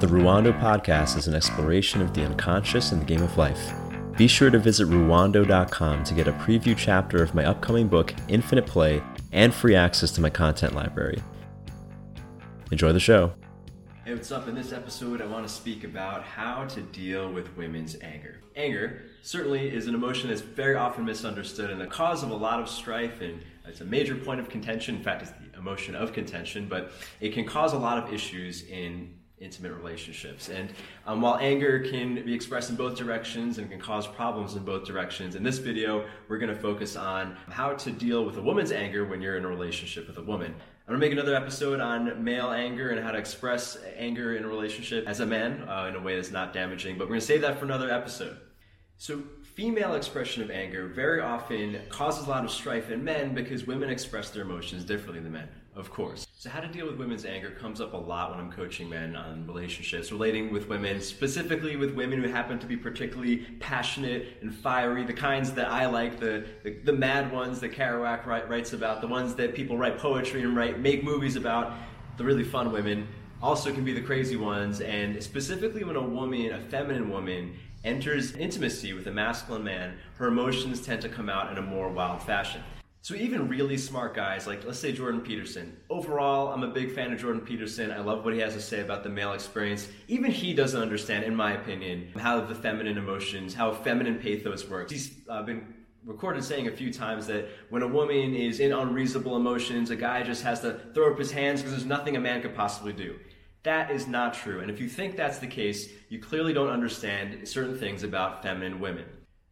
The Ruwando podcast is an exploration of the unconscious and the game of life. Be sure to visit ruwando.com to get a preview chapter of my upcoming book, Infinite Play, and free access to my content library. Enjoy the show. Hey, what's up? In this episode, I want to speak about how to deal with women's anger. Anger certainly is an emotion that's very often misunderstood and the cause of a lot of strife, and it's a major point of contention. In fact, it's the emotion of contention, but it can cause a lot of issues in intimate relationships. And um, while anger can be expressed in both directions and can cause problems in both directions, in this video, we're going to focus on how to deal with a woman's anger when you're in a relationship with a woman. I'm gonna make another episode on male anger and how to express anger in a relationship as a man uh, in a way that's not damaging, but we're gonna save that for another episode. So, female expression of anger very often causes a lot of strife in men because women express their emotions differently than men of course. So, how to deal with women's anger comes up a lot when I'm coaching men on relationships, relating with women, specifically with women who happen to be particularly passionate and fiery, the kinds that I like, the, the, the mad ones that Kerouac write, writes about, the ones that people write poetry and write, make movies about, the really fun women. Also, can be the crazy ones, and specifically when a woman, a feminine woman, enters intimacy with a masculine man, her emotions tend to come out in a more wild fashion. So even really smart guys, like let's say Jordan Peterson. Overall, I'm a big fan of Jordan Peterson. I love what he has to say about the male experience. Even he doesn't understand, in my opinion, how the feminine emotions, how feminine pathos works. He's uh, been recorded saying a few times that when a woman is in unreasonable emotions, a guy just has to throw up his hands because there's nothing a man could possibly do. That is not true. And if you think that's the case, you clearly don't understand certain things about feminine women.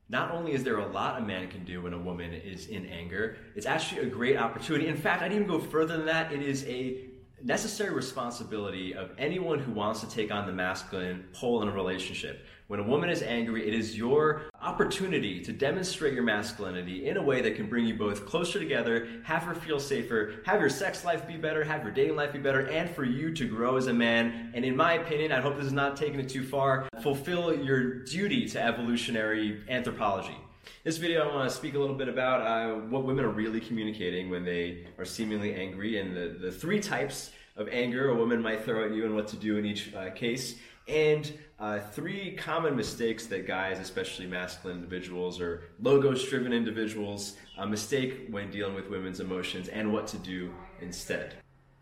Not only is there a lot a man can do when a woman is in anger, it's actually a great opportunity. In fact, I'd even go further than that. It is a necessary responsibility of anyone who wants to take on the masculine pole in a relationship. When a woman is angry, it is your opportunity to demonstrate your masculinity in a way that can bring you both closer together, have her feel safer, have your sex life be better, have your dating life be better, and for you to grow as a man. And in my opinion, I hope this is not taking it too far, fulfill your duty to evolutionary anthropology. This video, I want to speak a little bit about uh, what women are really communicating when they are seemingly angry and the, the three types of anger a woman might throw at you and what to do in each uh, case. And uh, three common mistakes that guys, especially masculine individuals or logos driven individuals, uh, mistake when dealing with women's emotions and what to do instead.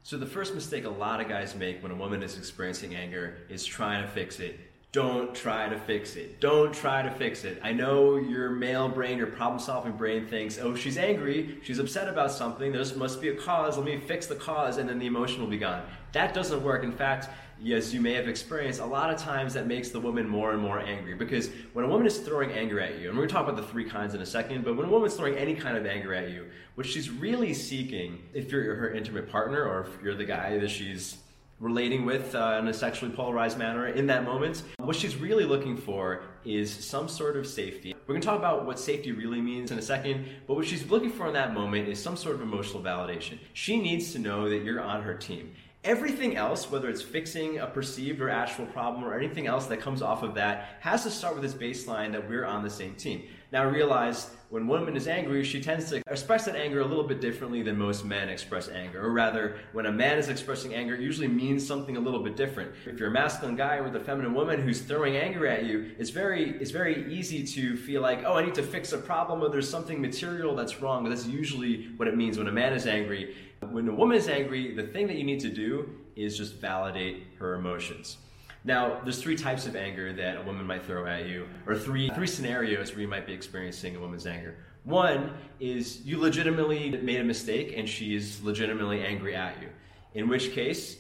So, the first mistake a lot of guys make when a woman is experiencing anger is trying to fix it don't try to fix it. Don't try to fix it. I know your male brain, your problem solving brain thinks, oh, she's angry, she's upset about something, there must be a cause, let me fix the cause, and then the emotion will be gone. That doesn't work. In fact, yes, you may have experienced, a lot of times that makes the woman more and more angry. Because when a woman is throwing anger at you, and we're going to talk about the three kinds in a second, but when a woman's throwing any kind of anger at you, what she's really seeking, if you're her intimate partner or if you're the guy that she's relating with uh, in a sexually polarized manner in that moment. What she's really looking for is some sort of safety. We're going to talk about what safety really means in a second, but what she's looking for in that moment is some sort of emotional validation. She needs to know that you're on her team. Everything else, whether it's fixing a perceived or actual problem or anything else that comes off of that, has to start with this baseline that we're on the same team. Now realize when a woman is angry, she tends to express that anger a little bit differently than most men express anger. Or rather, when a man is expressing anger, it usually means something a little bit different. If you're a masculine guy with a feminine woman who's throwing anger at you, it's very it's very easy to feel like, oh, I need to fix a problem or there's something material that's wrong. That's usually what it means when a man is angry. When a woman is angry, the thing that you need to do is just validate her emotions. Now, there's three types of anger that a woman might throw at you, or three three scenarios where you might be experiencing a woman's anger. One is you legitimately made a mistake and she is legitimately angry at you. In which case,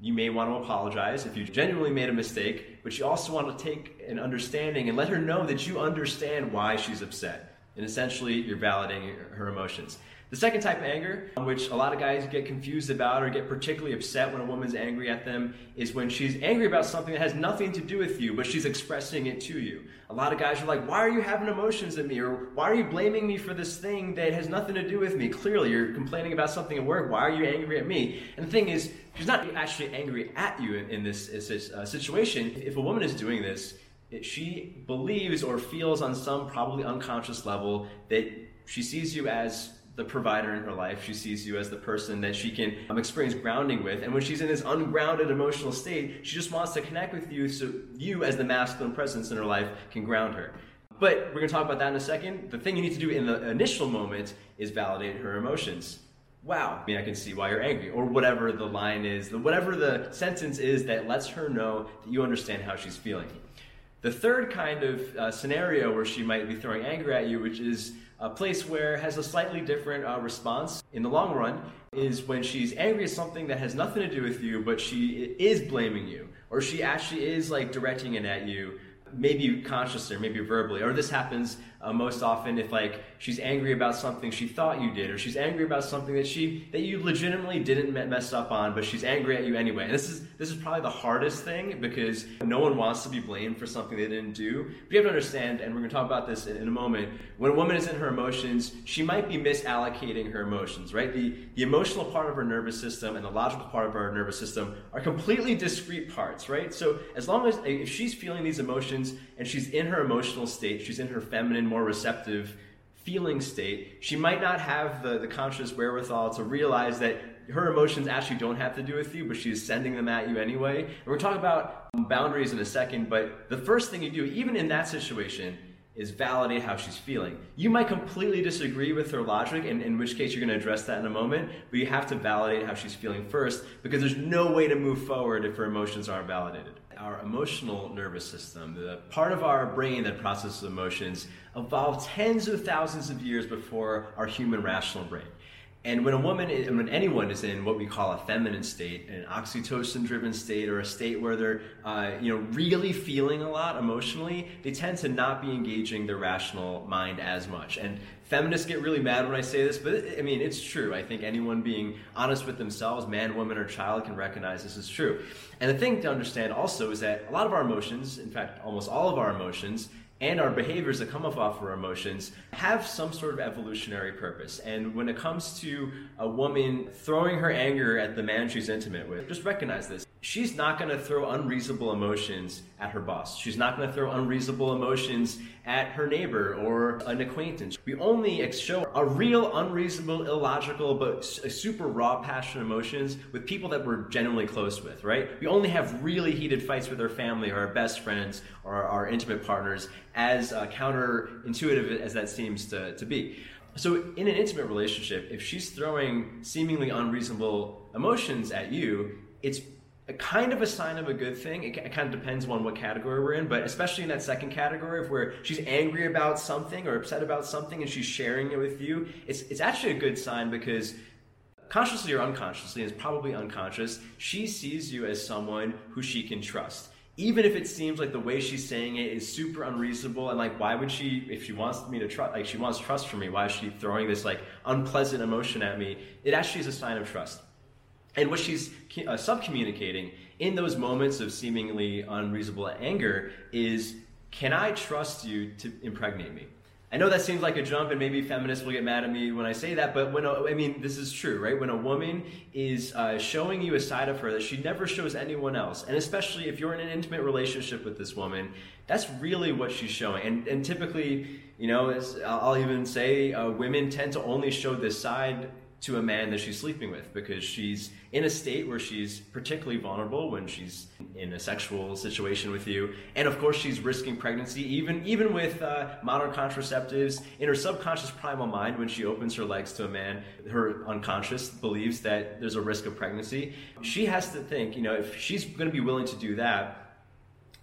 you may want to apologize if you genuinely made a mistake, but you also want to take an understanding and let her know that you understand why she's upset. And essentially, you're validating her emotions. The second type of anger, which a lot of guys get confused about or get particularly upset when a woman's angry at them, is when she's angry about something that has nothing to do with you, but she's expressing it to you. A lot of guys are like, Why are you having emotions at me? Or why are you blaming me for this thing that has nothing to do with me? Clearly, you're complaining about something at work. Why are you angry at me? And the thing is, she's not actually angry at you in, this uh, situation. If a woman is doing this, she believes or feels on some probably unconscious level that she sees you as the provider in her life. She sees you as the person that she can um, experience grounding with. And when she's in this ungrounded emotional state, she just wants to connect with you so you, as the masculine presence in her life, can ground her. But we're going to talk about that in a second. The thing you need to do in the initial moment is validate her emotions. Wow, I mean, I can see why you're angry, or whatever the line is, whatever the sentence is that lets her know that you understand how she's feeling. The third kind of uh, scenario where she might be throwing anger at you, which is a place where has a slightly different uh, response in the long run, is when she's angry at something that has nothing to do with you, but she is blaming you, or she actually is like directing it at you maybe consciously or maybe verbally or this happens uh, most often if like she's angry about something she thought you did or she's angry about something that she that you legitimately didn't mess up on but she's angry at you anyway. And this is this is probably the hardest thing because no one wants to be blamed for something they didn't do. But you have to understand and we're going to talk about this in, in a moment when a woman is in her emotions she might be misallocating her emotions right? The the emotional part of her nervous system and the logical part of her nervous system are completely discrete parts right? So as long as if she's feeling these emotions and she's in her emotional state she's in her feminine more receptive feeling state, she might not have the, the conscious wherewithal to realize that her emotions actually don't have to do with you, but she's sending them at you anyway. And we're talking about boundaries in a second, but the first thing you do, even in that situation, is validate how she's feeling. You might completely disagree with her logic, and in which case you're going to address that in a moment, but you have to validate how she's feeling first because there's no way to move forward if her emotions aren't validated. Our emotional nervous system, the part of our brain that processes emotions, evolved tens of thousands of years before our human rational brain. And when a woman, when anyone is in what we call a feminine state, an oxytocin-driven state, or a state where they're, uh, you know, really feeling a lot emotionally, they tend to not be engaging their rational mind as much. And feminists get really mad when I say this, but I mean it's true. I think anyone being honest with themselves, man, woman, or child, can recognize this is true. And the thing to understand also is that a lot of our emotions, in fact, almost all of our emotions, and our behaviors that come off of our emotions have some sort of evolutionary purpose. And when it comes to a woman throwing her anger at the man she's intimate with, just recognize this she's not going to throw unreasonable emotions at her boss. She's not going to throw unreasonable emotions at her neighbor or an acquaintance. We only show a real, unreasonable, illogical, but super raw, passionate emotions with people that we're genuinely close with, right? We only have really heated fights with our family or our best friends or our intimate partners, as uh, counterintuitive as that seems to, to be. So, in an intimate relationship, if she's throwing seemingly unreasonable emotions at you, it's a kind of a sign of a good thing. It, kind of depends on what category we're in, but especially in that second category of where she's angry about something or upset about something and she's sharing it with you, it's, it's actually a good sign because consciously or unconsciously, it's probably unconscious, she sees you as someone who she can trust. Even if it seems like the way she's saying it is super unreasonable and like why would she if she wants me to trust like she wants trust from me, why is she throwing this like unpleasant emotion at me? It actually is a sign of trust. And what she's uh, subcommunicating in those moments of seemingly unreasonable anger is, can I trust you to impregnate me? I know that seems like a jump, and maybe feminists will get mad at me when I say that, but when a, I mean, this is true, right? When a woman is uh, showing you a side of her that she never shows anyone else, and especially if you're in an intimate relationship with this woman, that's really what she's showing. And, and typically, you know, I'll even say, uh, women tend to only show this side to a man that she's sleeping with because she's in a state where she's particularly vulnerable when she's in a sexual situation with you. And of course she's risking pregnancy even even with uh, modern contraceptives in her subconscious primal mind when she opens her legs to a man. Her unconscious believes that there's a risk of pregnancy. She has to think you know if she's going to be willing to do that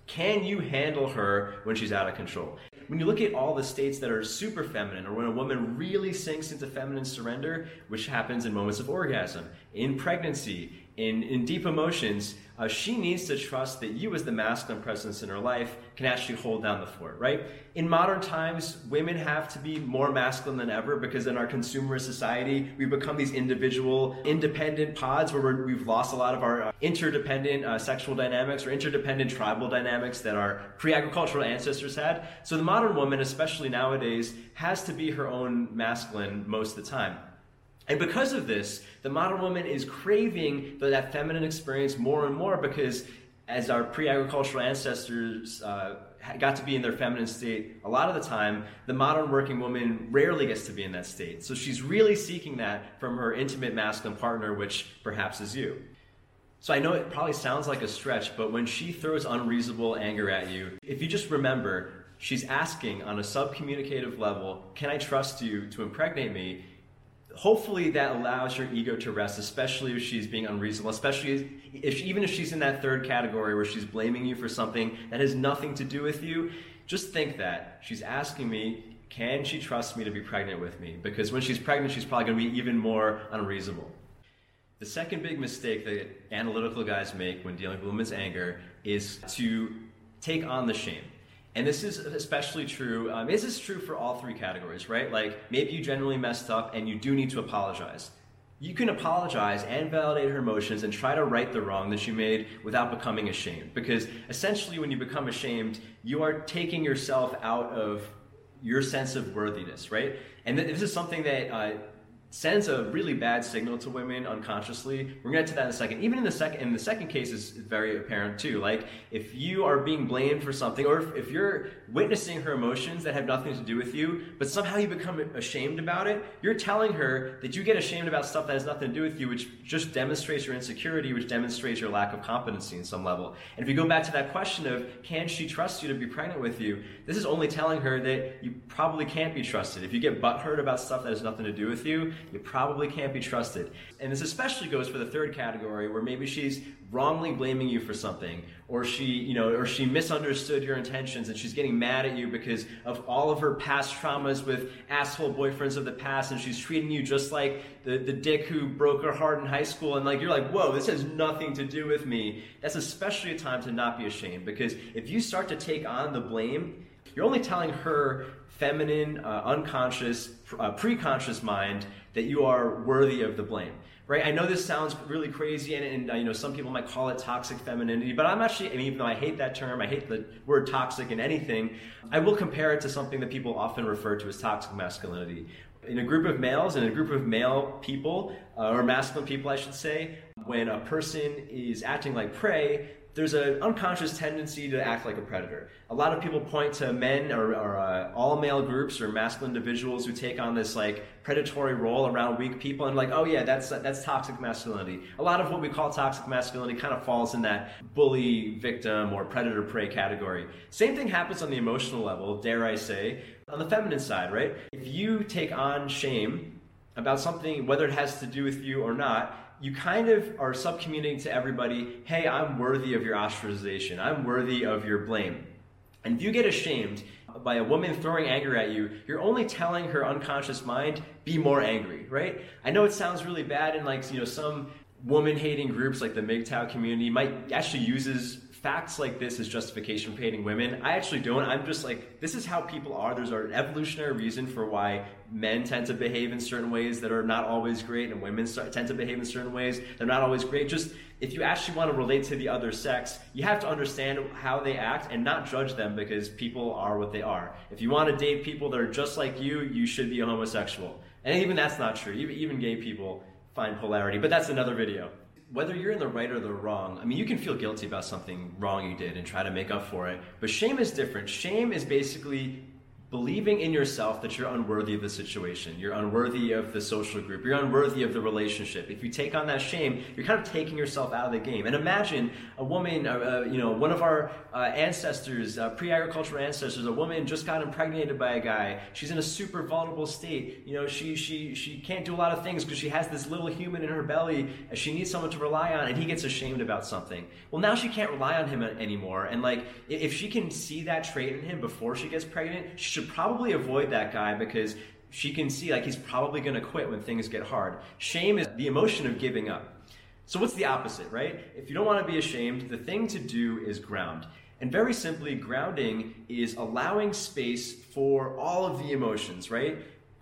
can you handle her when she's out of control when you look at all the states that are super feminine, or when a woman really sinks into feminine surrender, which happens in moments of orgasm, in pregnancy, in, in deep emotions, uh, she needs to trust that you, as the masculine presence in her life, can actually hold down the fort, right? In modern times, women have to be more masculine than ever because in our consumerist society, we've become these individual, independent pods where we have lost a lot of our uh, interdependent uh, sexual dynamics or interdependent tribal dynamics that our pre agricultural ancestors had. So the modern woman, especially nowadays, has to be her own masculine most of the time. And because of this, the modern woman is craving that feminine experience more and more because as our pre-agricultural ancestors uh, got to be in their feminine state a lot of the time, the modern working woman rarely gets to be in that state. So she's really seeking that from her intimate masculine partner, which perhaps is you. So I know it probably sounds like a stretch, but when she throws unreasonable anger at you, if you just remember, she's asking on a subcommunicative level, Can I trust you to impregnate me? Hopefully that allows your ego to rest, especially if she's being unreasonable, especially if she, even if she's in that third category where she's blaming you for something that has nothing to do with you. Just think that she's asking me, can she trust me to be pregnant with me? Because when she's pregnant, she's probably going to be even more unreasonable. The second big mistake that analytical guys make when dealing with women's anger is to take on the shame. And this is especially true. Um, this is true for all three categories, right? Like maybe you generally messed up and you do need to apologize. You can apologize and validate her emotions and try to right the wrong that you made without becoming ashamed. Because essentially, when you become ashamed, you are taking yourself out of your sense of worthiness, right? And this is something that uh, sends a really bad signal to women unconsciously. We're gonna get to that in a second. Even in the second, in the second case is very apparent too. Like if you are being blamed for something, or if, if, you're witnessing her emotions that have nothing to do with you, but somehow you become ashamed about it, you're telling her that you get ashamed about stuff that has nothing to do with you, which just demonstrates your insecurity, which demonstrates your lack of competency in some level. And if you go back to that question of can she trust you to be pregnant with you, this is only telling her that you probably can't be trusted. If you get butthurt about stuff that has nothing to do with you, you probably can't be trusted. And this especially goes for the third category where maybe she's wrongly blaming you for something or she, you know, or she misunderstood your intentions and she's getting mad at you because of all of her past traumas with asshole boyfriends of the past and she's treating you just like the, the dick who broke her heart in high school and like you're like, whoa, this has nothing to do with me. That's especially a time to not be ashamed because if you start to take on the blame, you're only telling her feminine, uh, unconscious, uh, preconscious mind that you are worthy of the blame. Right? I know this sounds really crazy, and, and uh, you know some people might call it toxic femininity, but I'm actually, I mean, even though I hate that term, I hate the word toxic in anything, I will compare it to something that people often refer to as toxic masculinity. In a group of males, in a group of male people, uh, or masculine people, I should say, when a person is acting like prey, there's an unconscious tendency to act like a predator. A lot of people point to men or, or uh, all male groups or masculine individuals who take on this like predatory role around weak people and like, oh yeah, that's that's toxic masculinity. A lot of what we call toxic masculinity kind of falls in that bully, victim, or predator prey category. Same thing happens on the emotional level, dare I say, on the feminine side, right? If you take on shame about something, whether it has to do with you or not, you kind of are subcommunicating to everybody, hey, I'm worthy of your ostracization. I'm worthy of your blame. And if you get ashamed by a woman throwing anger at you, you're only telling her unconscious mind, be more angry, right? I know it sounds really bad and like, you know, some woman hating groups like the MGTOW community might actually uses facts like this as justification for hating women. I actually don't. I'm just like, this is how people are. There's an evolutionary reason for why men tend to behave in certain ways that are not always great, and women tend to behave in certain ways they're not always great. Just if you actually want to relate to the other sex, you have to understand how they act and not judge them because people are what they are. If you want to date people that are just like you, you should be a homosexual. And even that's not true. Even gay people find polarity, but that's another video whether you're in the right or the wrong, I mean, you can feel guilty about something wrong you did and try to make up for it. But shame is different. Shame is basically believing in yourself that you're unworthy of the situation, you're unworthy of the social group, you're unworthy of the relationship. If you take on that shame, you're kind of taking yourself out of the game. And imagine a woman, uh, uh, you know, one of our uh, ancestors, uh, pre-agricultural ancestors, a woman just got impregnated by a guy. She's in a super vulnerable state. You know, she she she can't do a lot of things because she has this little human in her belly. And she needs someone to rely on, and he gets ashamed about something. Well, now she can't rely on him anymore. And like, if she can see that trait in him before she gets pregnant, she should probably avoid that guy because she can see like he's probably going to quit when things get hard. Shame is the emotion of giving up. So what's the opposite, right? If you don't want to be ashamed, the thing to do is ground. And very simply, grounding is allowing space for all of the emotions, right?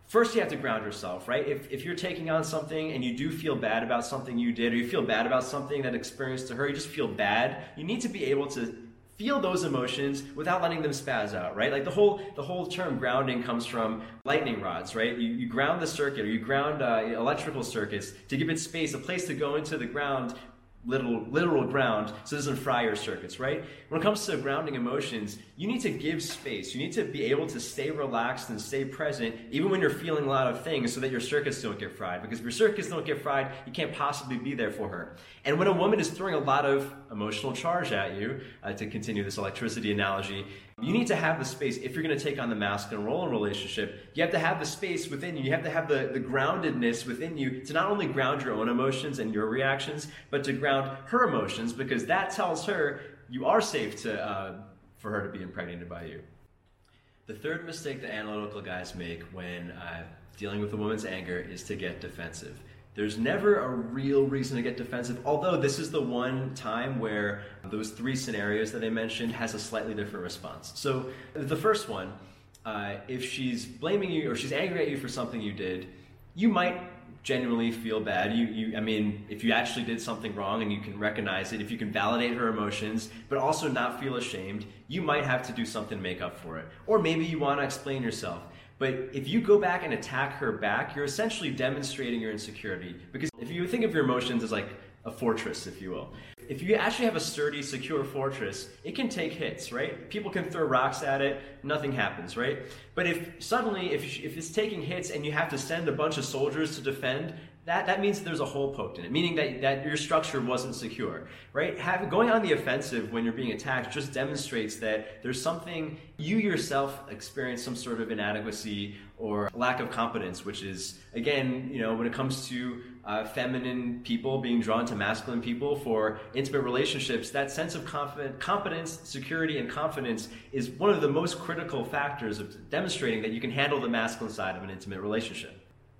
First, you have to ground yourself, right? If, if you're taking on something and you do feel bad about something you did, or you feel bad about something that experienced to her, you just feel bad, you need to be able to feel those emotions without letting them spaz out, right? Like the whole the whole term grounding comes from lightning rods, right? You, you ground the circuit or you ground uh, electrical circuits to give it space, a place to go into the ground literal, literal ground so it doesn't fry your circuits, right? When it comes to grounding emotions, you need to give space. You need to be able to stay relaxed and stay present even when you're feeling a lot of things so that your circuits don't get fried. Because if your circuits don't get fried, you can't possibly be there for her. And when a woman is throwing a lot of emotional charge at you, uh, to continue this electricity analogy, you need to have the space, if you're going to take on the masculine role in a relationship, you have to have the space within you. You have to have the, the groundedness within you to not only ground your own emotions and your reactions, but to ground her emotions because that tells her you are safe to, uh, for her to be impregnated by you. The third mistake that analytical guys make when uh, dealing with a woman's anger is to get defensive. There's never a real reason to get defensive, although this is the one time where those three scenarios that I mentioned has a slightly different response. So, the first one, uh, if she's blaming you or she's angry at you for something you did, you might genuinely feel bad. You, you, I mean, if you actually did something wrong and you can recognize it, if you can validate her emotions, but also not feel ashamed, you might have to do something to make up for it. Or maybe you want to explain yourself. But if you go back and attack her back, you're essentially demonstrating your insecurity. Because if you think of your emotions as like a fortress, if you will, if you actually have a sturdy, secure fortress, it can take hits, right? People can throw rocks at it, nothing happens, right? But if suddenly, if, if it's taking hits and you have to send a bunch of soldiers to defend, that, that means there's a hole poked in it, meaning that, that your structure wasn't secure, right? Have, going on the offensive when you're being attacked just demonstrates that there's something you yourself experience some sort of inadequacy or lack of competence, which is, again, you know, when it comes to uh, feminine people being drawn to masculine people for intimate relationships, that sense of competence, security, and confidence is one of the most critical factors of demonstrating that you can handle the masculine side of an intimate relationship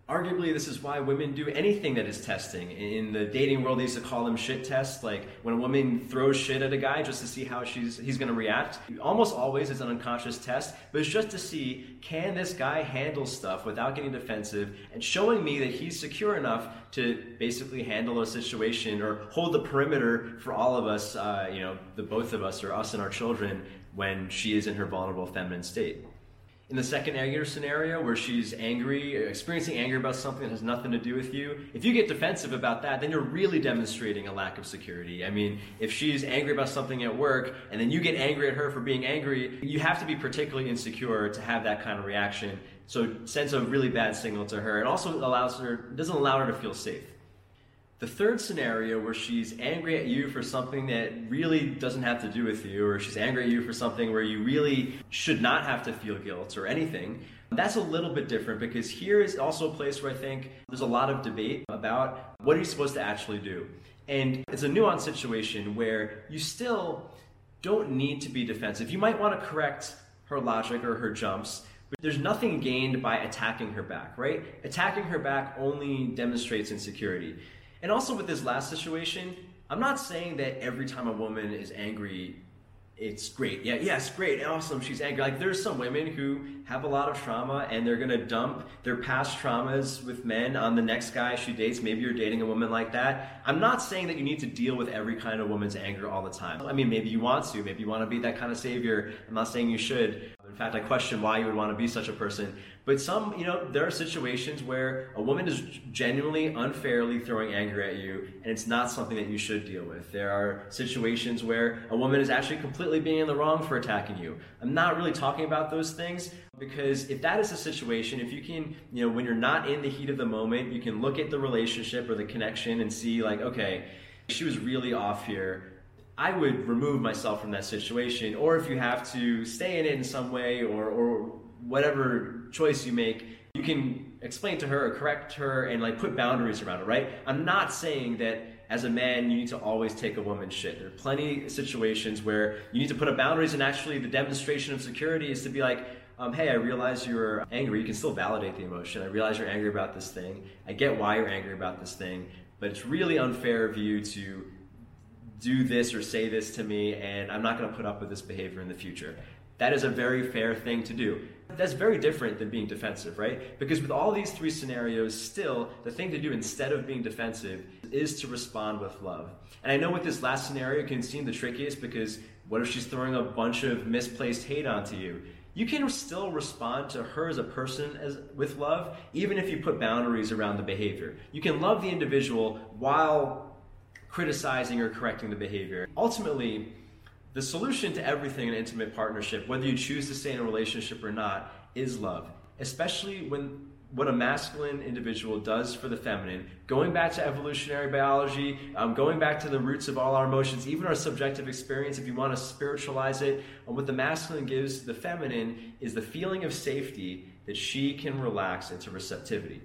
arguably this is why women do anything that is testing. In the dating world they used to call them shit tests. Like when a woman throws shit at a guy just to see how she's he's going to react almost always it's an unconscious test but it's just to see can this guy handle stuff without getting defensive and showing me that he's secure enough to basically handle a situation or hold the perimeter for all of us uh, you know the both of us or us and our children when she is in her vulnerable feminine state in the second anger scenario where she's angry, experiencing anger about something that has nothing to do with you, if you get defensive about that, then you're really demonstrating a lack of security. I mean, if she's angry about something at work and then you get angry at her for being angry, you have to be particularly insecure to have that kind of reaction. So sends a really bad signal to her. It also allows her doesn't allow her to feel safe. The third scenario where she's angry at you for something that really doesn't have to do with you, or she's angry at you for something where you really should not have to feel guilt or anything, that's a little bit different because here is also a place where I think there's a lot of debate about what are you supposed to actually do. And it's a nuanced situation where you still don't need to be defensive. You might want to correct her logic or her jumps, but there's nothing gained by attacking her back, right? Attacking her back only demonstrates insecurity. And also with this last situation, I'm not saying that every time a woman is angry, it's great. Yeah, yes, great, awesome. She's angry. Like there's some women who have a lot of trauma and they're gonna dump their past traumas with men on the next guy she dates. Maybe you're dating a woman like that. I'm not saying that you need to deal with every kind of woman's anger all the time. I mean, maybe you want to. Maybe you want to be that kind of savior. I'm not saying you should. In fact, I question why you would want to be such a person. But some, you know, there are situations where a woman is genuinely unfairly throwing anger at you, and it's not something that you should deal with. There are situations where a woman is actually completely being in the wrong for attacking you. I'm not really talking about those things because if that is the situation, if you can, you know, when you're not in the heat of the moment, you can look at the relationship or the connection and see, like, okay, she was really off here. I would remove myself from that situation. Or if you have to stay in it in some way or, or whatever choice you make, you can explain to her or correct her and like put boundaries around it, right? I'm not saying that as a man you need to always take a woman's shit. There are plenty of situations where you need to put up boundaries and actually the demonstration of security is to be like, um, hey, I realize you're angry. You can still validate the emotion. I realize you're angry about this thing. I get why you're angry about this thing, but it's really unfair of you to do this or say this to me, and I'm not going to put up with this behavior in the future. That is a very fair thing to do. That's very different than being defensive, right? Because with all these three scenarios, still, the thing to do instead of being defensive is to respond with love. And I know with this last scenario can seem the trickiest because what if she's throwing a bunch of misplaced hate onto you? You can still respond to her as a person as, with love, even if you put boundaries around the behavior. You can love the individual while criticizing or correcting the behavior. Ultimately, the solution to everything in intimate partnership, whether you choose to stay in a relationship or not, is love. Especially when what a masculine individual does for the feminine, going back to evolutionary biology, um, going back to the roots of all our emotions, even our subjective experience, if you want to spiritualize it, um, what the masculine gives the feminine is the feeling of safety that she can relax into receptivity.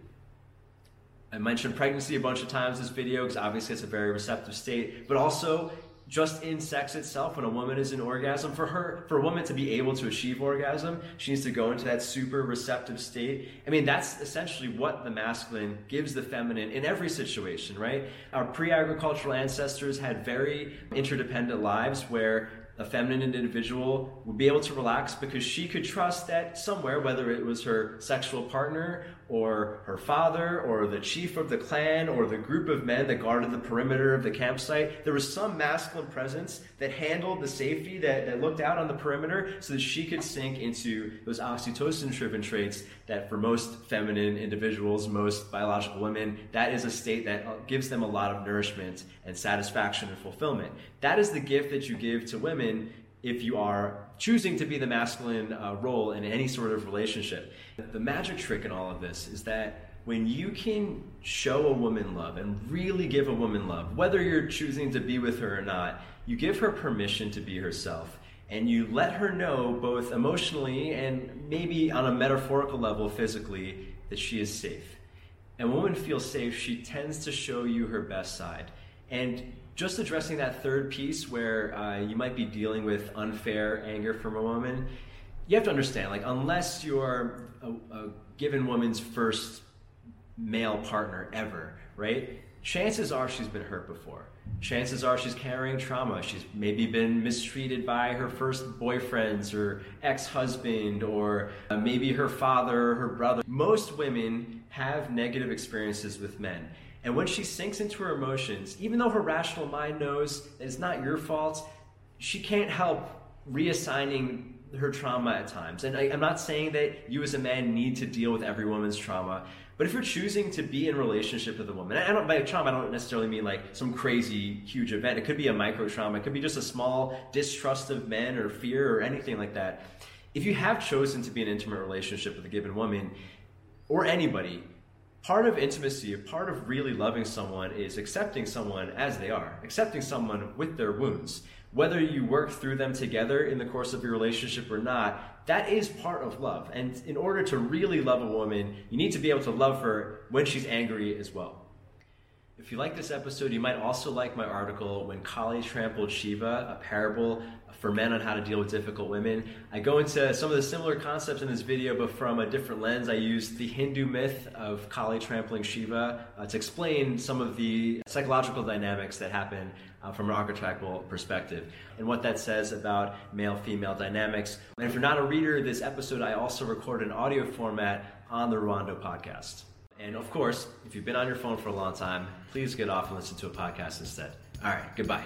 I mentioned pregnancy a bunch of times in this video because obviously it's a very receptive state, but also just in sex itself when a woman is in orgasm for her for a woman to be able to achieve orgasm she needs to go into that super receptive state. I mean that's essentially what the masculine gives the feminine in every situation right? Our pre-agricultural ancestors had very interdependent lives where a feminine individual would be able to relax because she could trust that somewhere, whether it was her sexual partner or her father or the chief of the clan or the group of men that guarded the perimeter of the campsite, there was some masculine presence that handled the safety, that, that looked out on the perimeter so that she could sink into those oxytocin driven traits that for most feminine individuals, most biological women, that is a state that uh, gives them a lot of nourishment and satisfaction and fulfillment. That is the gift that you give to women women if you are choosing to be the masculine uh, role in any sort of relationship. The magic trick in all of this is that when you can show a woman love and really give a woman love, whether you're choosing to be with her or not, you give her permission to be herself. And you let her know, both emotionally and maybe on a metaphorical level, physically, that she is safe. And when a woman feels safe, she tends to show you her best side. And just addressing that third piece where uh, you might be dealing with unfair anger from a woman, you have to understand, like, unless you're a, a given woman's first male partner ever, right? Chances are she's been hurt before. Chances are she's carrying trauma. She's maybe been mistreated by her first boyfriends or ex husband or uh, maybe her father or her brother. Most women have negative experiences with men. And when she sinks into her emotions, even though her rational mind knows that it's not your fault, she can't help reassigning her trauma at times. And I, am not saying that you as a man need to deal with every woman's trauma, but if you're choosing to be in relationship with a woman, I don't by trauma I don't necessarily mean like some crazy huge event. It could be a micro trauma. It could be just a small distrust of men or fear or anything like that. If you have chosen to be in an intimate relationship with a given woman or anybody, part of intimacy, part of really loving someone is accepting someone as they are, accepting someone with their wounds. Whether you work through them together in the course of your relationship or not, that is part of love. And in order to really love a woman, you need to be able to love her when she's angry as well. If you like this episode, you might also like my article, When Kali Trampled Shiva, a parable for men on how to deal with difficult women. I go into some of the similar concepts in this video, but from a different lens. I use the Hindu myth of Kali trampling Shiva uh, to explain some of the psychological dynamics that happen uh, from an archetypal perspective and what that says about male female dynamics. And if you're not a reader, this episode I also record in audio format on the Ruwando podcast. And of course, if you've been on your phone for a long time, please get off and listen to a podcast instead. All right, goodbye.